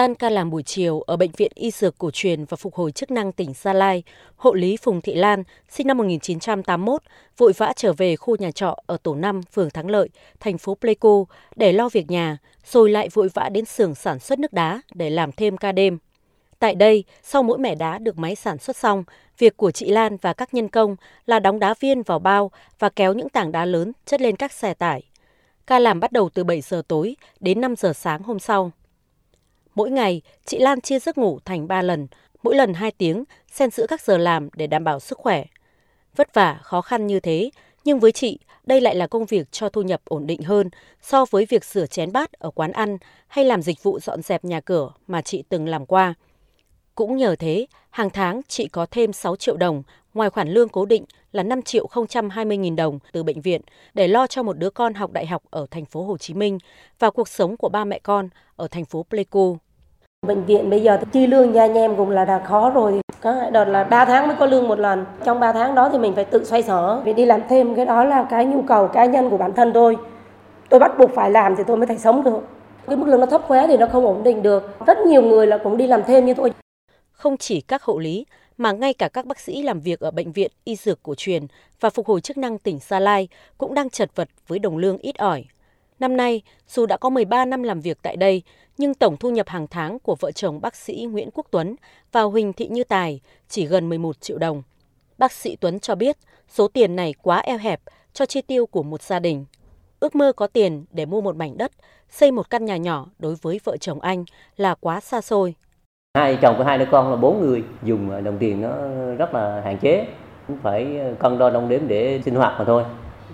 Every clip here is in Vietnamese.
Tan ca làm buổi chiều ở Bệnh viện Y Dược Cổ truyền và Phục hồi chức năng tỉnh Gia Lai, hộ lý Phùng Thị Lan, sinh năm 1981, vội vã trở về khu nhà trọ ở tổ 5, phường Thắng Lợi, thành phố Pleiku để lo việc nhà, rồi lại vội vã đến xưởng sản xuất nước đá để làm thêm ca đêm. Tại đây, sau mỗi mẻ đá được máy sản xuất xong, việc của chị Lan và các nhân công là đóng đá viên vào bao và kéo những tảng đá lớn chất lên các xe tải. Ca làm bắt đầu từ 7 giờ tối đến 5 giờ sáng hôm sau. Mỗi ngày, chị Lan chia giấc ngủ thành 3 lần, mỗi lần 2 tiếng, xen giữa các giờ làm để đảm bảo sức khỏe. Vất vả, khó khăn như thế, nhưng với chị, đây lại là công việc cho thu nhập ổn định hơn so với việc rửa chén bát ở quán ăn hay làm dịch vụ dọn dẹp nhà cửa mà chị từng làm qua. Cũng nhờ thế, hàng tháng chị có thêm 6 triệu đồng ngoài khoản lương cố định là 5 triệu 020 nghìn đồng từ bệnh viện để lo cho một đứa con học đại học ở thành phố Hồ Chí Minh và cuộc sống của ba mẹ con ở thành phố Pleiku. Bệnh viện bây giờ chi lương cho anh em cũng là đã khó rồi. Có đợt là 3 tháng mới có lương một lần. Trong 3 tháng đó thì mình phải tự xoay sở. Vì đi làm thêm cái đó là cái nhu cầu cá nhân của bản thân tôi. Tôi bắt buộc phải làm thì tôi mới thể sống được. Cái mức lương nó thấp quá thì nó không ổn định được. Rất nhiều người là cũng đi làm thêm như tôi. Không chỉ các hộ lý, mà ngay cả các bác sĩ làm việc ở Bệnh viện Y Dược Cổ truyền và Phục hồi chức năng tỉnh Sa Lai cũng đang chật vật với đồng lương ít ỏi. Năm nay, dù đã có 13 năm làm việc tại đây, nhưng tổng thu nhập hàng tháng của vợ chồng bác sĩ Nguyễn Quốc Tuấn và Huỳnh Thị Như Tài chỉ gần 11 triệu đồng. Bác sĩ Tuấn cho biết số tiền này quá eo hẹp cho chi tiêu của một gia đình. Ước mơ có tiền để mua một mảnh đất, xây một căn nhà nhỏ đối với vợ chồng anh là quá xa xôi. Hai chồng và hai đứa con là bốn người, dùng đồng tiền nó rất là hạn chế, cũng phải cân đo đong đếm để sinh hoạt mà thôi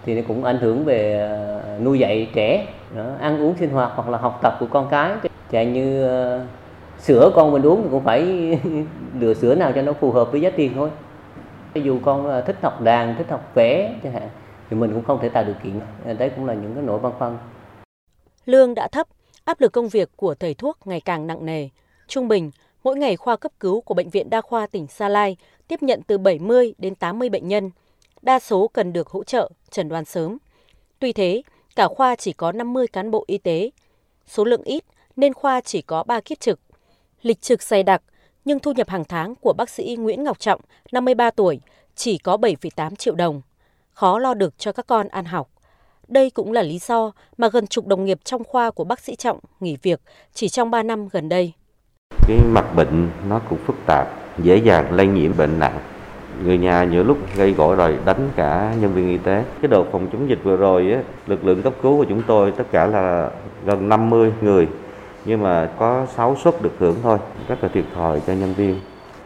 thì nó cũng ảnh hưởng về ờ, nuôi dạy trẻ đó, ăn uống sinh hoạt hoặc là học tập của con cái. Chẳng như uh, sữa con mình uống thì cũng phải lựa sữa nào cho nó phù hợp với giá tiền thôi. Dù con ờ, thích học đàn thích học vẽ chẳng hạn thì mình cũng không thể tạo điều kiện. Đấy cũng là những cái nỗi băn khoăn. Lương đã thấp áp lực công việc của thầy thuốc ngày càng nặng nề. Trung bình mỗi ngày khoa cấp cứu của bệnh viện đa khoa tỉnh Sa Lai tiếp nhận từ 70 đến 80 bệnh nhân đa số cần được hỗ trợ, chẩn đoán sớm. Tuy thế, cả khoa chỉ có 50 cán bộ y tế. Số lượng ít nên khoa chỉ có 3 kiếp trực. Lịch trực dày đặc, nhưng thu nhập hàng tháng của bác sĩ Nguyễn Ngọc Trọng, 53 tuổi, chỉ có 7,8 triệu đồng. Khó lo được cho các con ăn học. Đây cũng là lý do mà gần chục đồng nghiệp trong khoa của bác sĩ Trọng nghỉ việc chỉ trong 3 năm gần đây. Cái mặt bệnh nó cũng phức tạp, dễ dàng lây nhiễm bệnh nặng người nhà nhiều lúc gây gỗ rồi đánh cả nhân viên y tế. Cái đợt phòng chống dịch vừa rồi á, lực lượng cấp cứu của chúng tôi tất cả là gần 50 người nhưng mà có 6 suất được hưởng thôi. Rất là thiệt thòi cho nhân viên.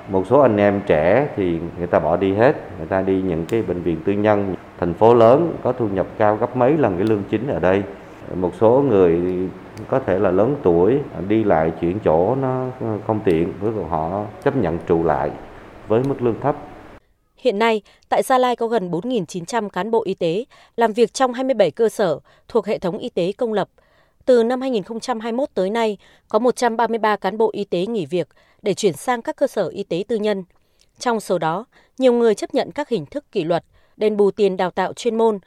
Một số anh em trẻ thì người ta bỏ đi hết người ta đi những cái bệnh viện tư nhân. Thành phố lớn có thu nhập cao gấp mấy lần cái lương chính ở đây. Một số người có thể là lớn tuổi đi lại chuyển chỗ nó không tiện với họ chấp nhận trụ lại với mức lương thấp. Hiện nay, tại Gia Lai có gần 4.900 cán bộ y tế làm việc trong 27 cơ sở thuộc hệ thống y tế công lập. Từ năm 2021 tới nay, có 133 cán bộ y tế nghỉ việc để chuyển sang các cơ sở y tế tư nhân. Trong số đó, nhiều người chấp nhận các hình thức kỷ luật, đền bù tiền đào tạo chuyên môn,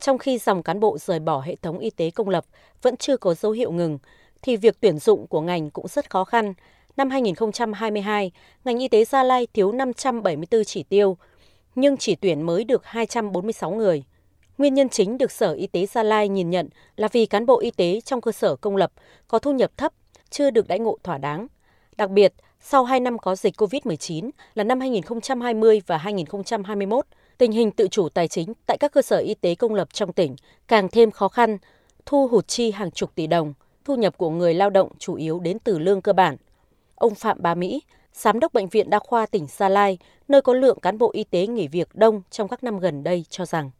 trong khi dòng cán bộ rời bỏ hệ thống y tế công lập vẫn chưa có dấu hiệu ngừng, thì việc tuyển dụng của ngành cũng rất khó khăn năm 2022, ngành y tế Gia Lai thiếu 574 chỉ tiêu, nhưng chỉ tuyển mới được 246 người. Nguyên nhân chính được Sở Y tế Gia Lai nhìn nhận là vì cán bộ y tế trong cơ sở công lập có thu nhập thấp, chưa được đãi ngộ thỏa đáng. Đặc biệt, sau 2 năm có dịch COVID-19 là năm 2020 và 2021, tình hình tự chủ tài chính tại các cơ sở y tế công lập trong tỉnh càng thêm khó khăn, thu hụt chi hàng chục tỷ đồng, thu nhập của người lao động chủ yếu đến từ lương cơ bản – Ông Phạm Bá Mỹ, Giám đốc Bệnh viện Đa khoa tỉnh Gia Lai, nơi có lượng cán bộ y tế nghỉ việc đông trong các năm gần đây cho rằng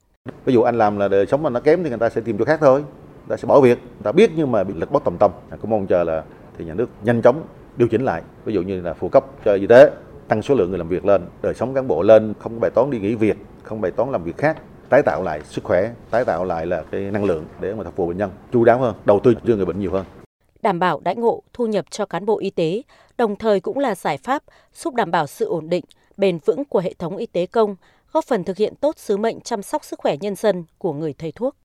Ví dụ anh làm là đời sống mà nó kém thì người ta sẽ tìm chỗ khác thôi. Người ta sẽ bỏ việc, người ta biết nhưng mà bị lật bóc tầm tâm. Cũng mong chờ là thì nhà nước nhanh chóng điều chỉnh lại. Ví dụ như là phụ cấp cho y tế, tăng số lượng người làm việc lên, đời sống cán bộ lên, không bài toán đi nghỉ việc, không bài toán làm việc khác tái tạo lại sức khỏe, tái tạo lại là cái năng lượng để mà phục vụ bệnh nhân chu đáo hơn, đầu tư cho người bệnh nhiều hơn đảm bảo đãi ngộ, thu nhập cho cán bộ y tế, đồng thời cũng là giải pháp giúp đảm bảo sự ổn định, bền vững của hệ thống y tế công, góp phần thực hiện tốt sứ mệnh chăm sóc sức khỏe nhân dân của người thầy thuốc.